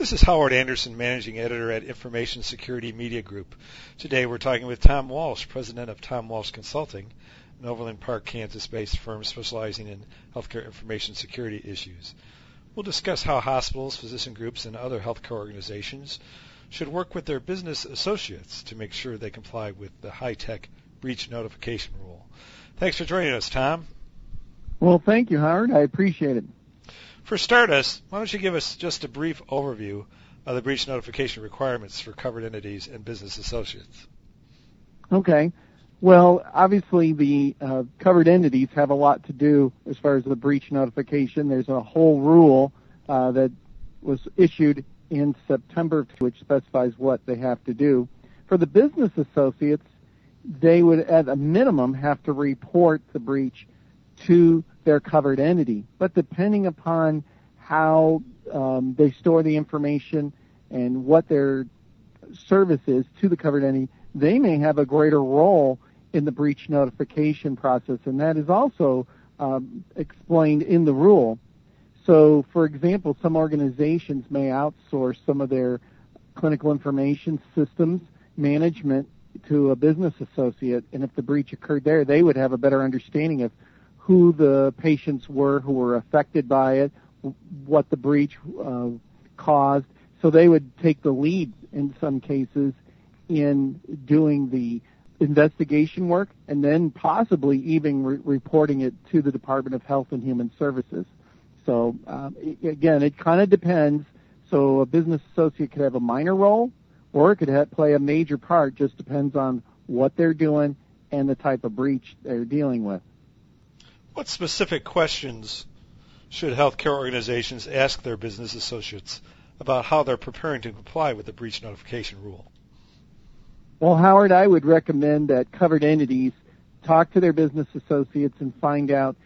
This is Howard Anderson, Managing Editor at Information Security Media Group. Today we're talking with Tom Walsh, President of Tom Walsh Consulting, an Overland Park, Kansas-based firm specializing in healthcare information security issues. We'll discuss how hospitals, physician groups, and other healthcare organizations should work with their business associates to make sure they comply with the HITECH breach notification rule. Thanks for joining us, Tom. Well, thank you, Howard. I appreciate it. For starters, why don't you give us just a brief overview of the breach notification requirements for covered entities and business associates? Okay. Well, obviously the uh, covered entities have a lot to do as far as the breach notification. There's a whole rule uh, that was issued in September which specifies what they have to do. For the business associates, they would at a minimum have to report the breach to their covered entity. But depending upon how um, they store the information and what their service is to the covered entity, they may have a greater role in the breach notification process, and that is also um, explained in the rule. So, for example, some organizations may outsource some of their clinical information systems management to a business associate, and if the breach occurred there, they would have a better understanding of who the patients were who were affected by it, what the breach uh, caused. So they would take the lead in some cases in doing the investigation work and then possibly even re- reporting it to the Department of Health and Human Services. So um, again, it kind of depends. So a business associate could have a minor role or it could have, play a major part. Just depends on what they're doing and the type of breach they're dealing with. What specific questions should healthcare organizations ask their business associates about how they're preparing to comply with the breach notification rule? Well, Howard, I would recommend that covered entities talk to their business associates and find out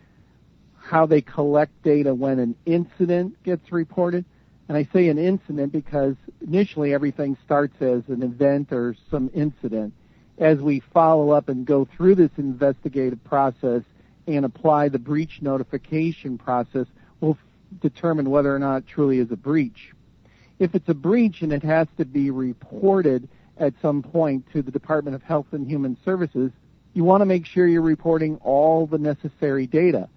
how they collect data when an incident gets reported. And I say an incident because initially everything starts as an event or some incident. As we follow up and go through this investigative process, and apply the breach notification process will determine whether or not it truly is a breach. If it's a breach and it has to be reported at some point to the Department of Health and Human Services, you want to make sure you're reporting all the necessary data.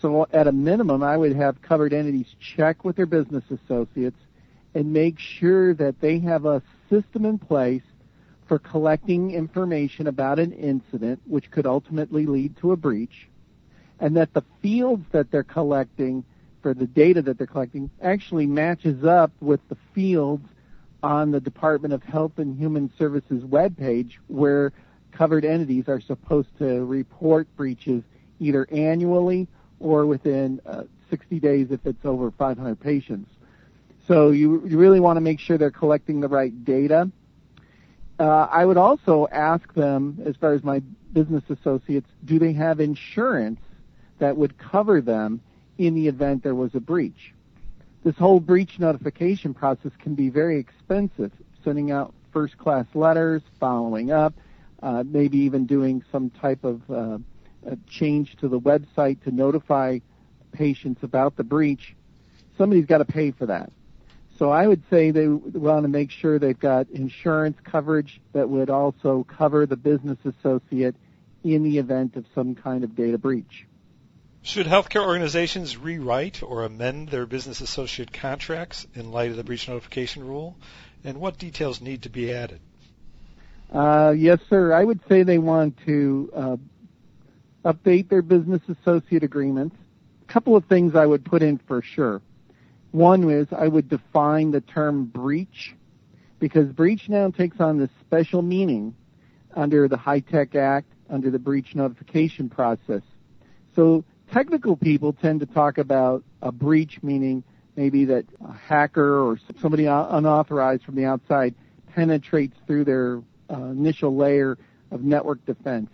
So at a minimum, I would have covered entities check with their business associates and make sure that they have a system in place for collecting information about an incident, which could ultimately lead to a breach and that the fields that they're collecting for the data that they're collecting actually matches up with the fields on the Department of Health and Human Services webpage where covered entities are supposed to report breaches either annually or within uh, 60 days if it's over 500 patients. So you, you really want to make sure they're collecting the right data. Uh, I would also ask them, as far as my business associates, do they have insurance that would cover them in the event there was a breach. This whole breach notification process can be very expensive, sending out first class letters, following up, uh, maybe even doing some type of uh, change to the website to notify patients about the breach. Somebody's got to pay for that. So I would say they want to make sure they've got insurance coverage that would also cover the business associate in the event of some kind of data breach. Should healthcare organizations rewrite or amend their business associate contracts in light of the breach notification rule? And what details need to be added? Uh, yes, sir. I would say they want to uh, update their business associate agreements. A couple of things I would put in for sure. One is I would define the term breach because breach now takes on this special meaning under the HITECH Act, under the breach notification process. So technical people tend to talk about a breach, meaning maybe that a hacker or somebody unauthorized from the outside penetrates through their uh, initial layer of network defense.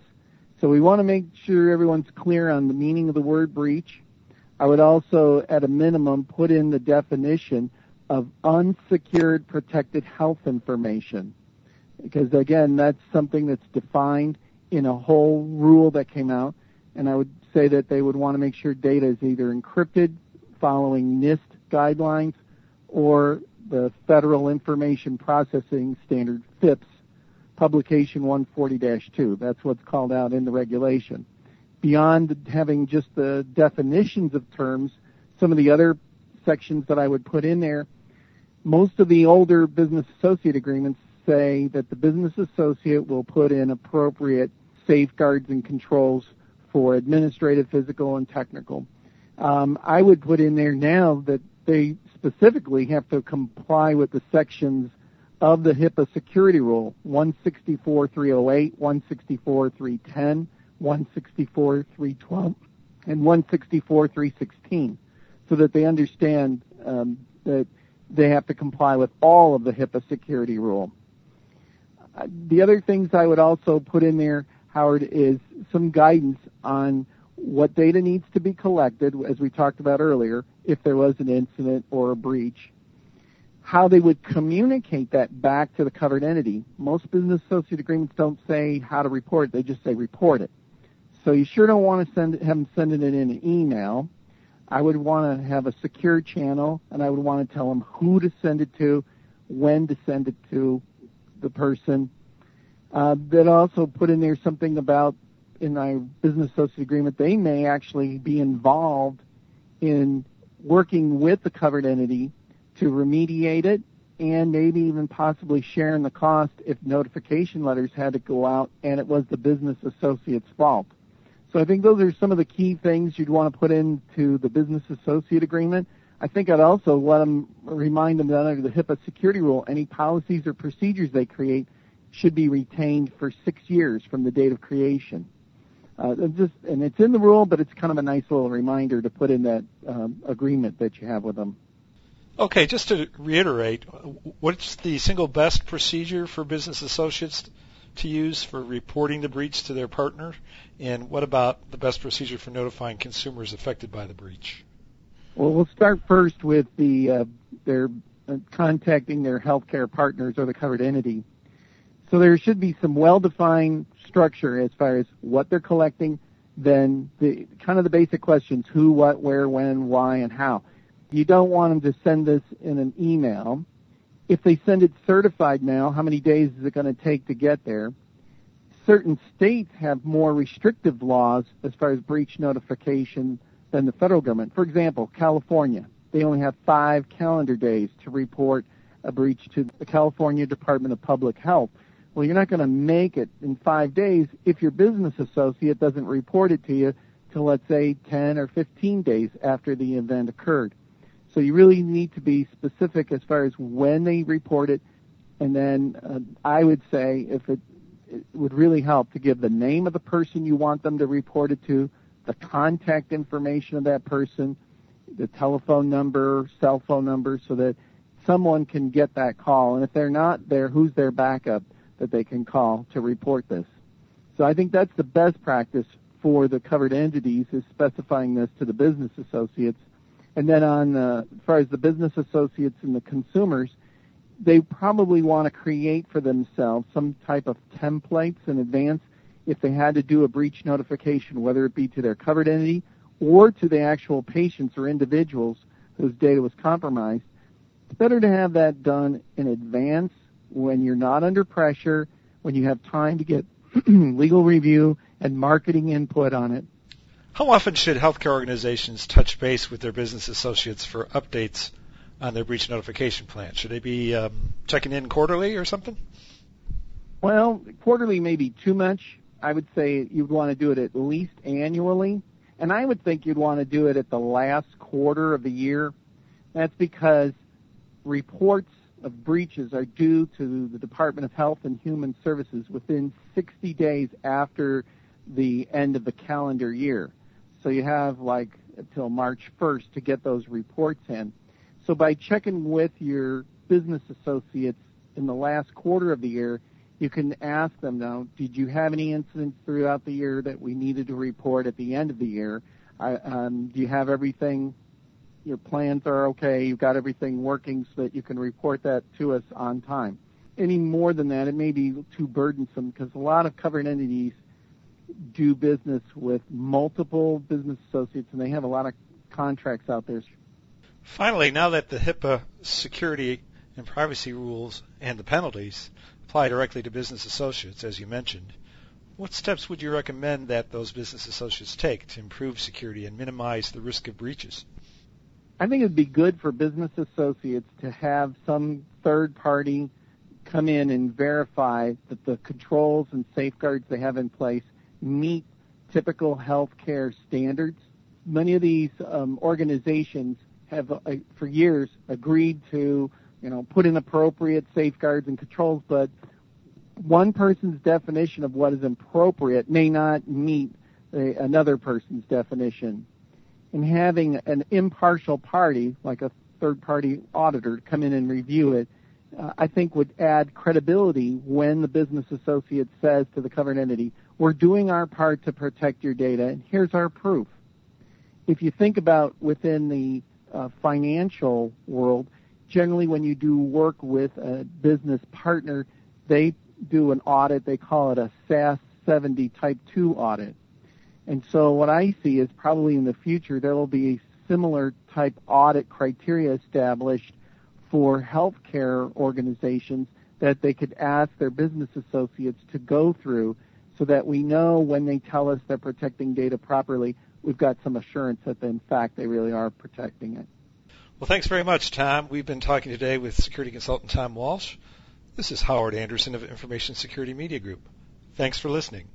So we want to make sure everyone's clear on the meaning of the word breach. I would also, at a minimum, put in the definition of unsecured protected health information. Because again, that's something that's defined in a whole rule that came out. And I would say that they would want to make sure data is either encrypted following NIST guidelines or the Federal Information Processing Standard, FIPS, publication 140-2. That's what's called out in the regulation. Beyond having just the definitions of terms, some of the other sections that I would put in there, most of the older business associate agreements say that the business associate will put in appropriate safeguards and controls for administrative, physical, and technical. Um, I would put in there now that they specifically have to comply with the sections of the HIPAA security rule 164.308, 164.310, 164.312, and 164.316 so that they understand um, that they have to comply with all of the HIPAA security rule. Uh, the other things I would also put in there, Howard, is some guidance on what data needs to be collected, as we talked about earlier, if there was an incident or a breach, how they would communicate that back to the covered entity. Most business associate agreements don't say how to report they just say report it. So you sure don't want to send it, have them send it in an email. I would want to have a secure channel, and I would want to tell them who to send it to, when to send it to the person. Uh, that also put in there something about in my business associate agreement, they may actually be involved in working with the covered entity to remediate it and maybe even possibly sharing the cost if notification letters had to go out and it was the business associate's fault. So I think those are some of the key things you'd want to put into the business associate agreement. I think I'd also let them remind them that under the HIPAA security rule, any policies or procedures they create should be retained for six years from the date of creation. Uh, just, and it's in the rule, but it's kind of a nice little reminder to put in that um, agreement that you have with them. Okay, just to reiterate, what's the single best procedure for business associates to use for reporting the breach to their partner? And what about the best procedure for notifying consumers affected by the breach? Well, we'll start first with the uh, their uh, contacting their healthcare partners or the covered entity. So there should be some well-defined structure as far as what they're collecting, then the kind of the basic questions: who, what, where, when, why, and how. You don't want them to send this in an email. If they send it certified mail, how many days is it going to take to get there? Certain states have more restrictive laws as far as breach notification than the federal government. For example, California, they only have five calendar days to report a breach to the California Department of Public Health. Well, you're not going to make it in five days if your business associate doesn't report it to you till, let's say, 10 or 15 days after the event occurred. So you really need to be specific as far as when they report it. And then uh, I would say if it, it would really help to give the name of the person you want them to report it to, the contact information of that person, the telephone number, cell phone number, so that someone can get that call. And if they're not there, who's their backup? That they can call to report this. So I think that's the best practice for the covered entities is specifying this to the business associates. And then on as far as the business associates and the consumers, they probably want to create for themselves some type of templates in advance if they had to do a breach notification, whether it be to their covered entity or to the actual patients or individuals whose data was compromised. It's better to have that done in advance when you're not under pressure, when you have time to get legal review and marketing input on it. How often should healthcare organizations touch base with their business associates for updates on their breach notification plan? Should they be um, checking in quarterly or something? Well, quarterly may be too much. I would say you'd want to do it at least annually. And I would think you'd want to do it at the last quarter of the year. That's because reports of breaches are due to the Department of Health and Human Services within 60 days after the end of the calendar year. So you have like until March 1st to get those reports in. So by checking with your business associates in the last quarter of the year, you can ask them now, did you have any incidents throughout the year that we needed to report at the end of the year? um, do you have everything your plans are okay, you've got everything working so that you can report that to us on time. Any more than that, it may be too burdensome because a lot of covered entities do business with multiple business associates and they have a lot of contracts out there. Finally, now that the HIPAA security and privacy rules and the penalties apply directly to business associates, as you mentioned. What steps would you recommend that those business associates take to improve security and minimize the risk of breaches? I think it'd be good for business associates to have some third party come in and verify that the controls and safeguards they have in place meet typical healthcare standards. Many of these um, organizations have, uh, for years, agreed to, you know, put in appropriate safeguards and controls, but one person's definition of what is appropriate may not meet a, another person's definition. And having an impartial party, like a third party auditor, come in and review it uh, I think would add credibility when the business associate says to the covered entity, we're doing our part to protect your data and here's our proof. If you think about within the uh, financial world, generally when you do work with a business partner, they do an audit, they call it a SAS 70 type 2 audit. And so what I see is probably in the future there will be a similar type audit criteria established for healthcare organizations that they could ask their business associates to go through so that we know when they tell us they're protecting data properly, we've got some assurance that in fact they really are protecting it. Well, thanks very much, Tom. We've been talking today with security consultant Tom Walsh. This is Howard Anderson of Information Security Media Group. Thanks for listening.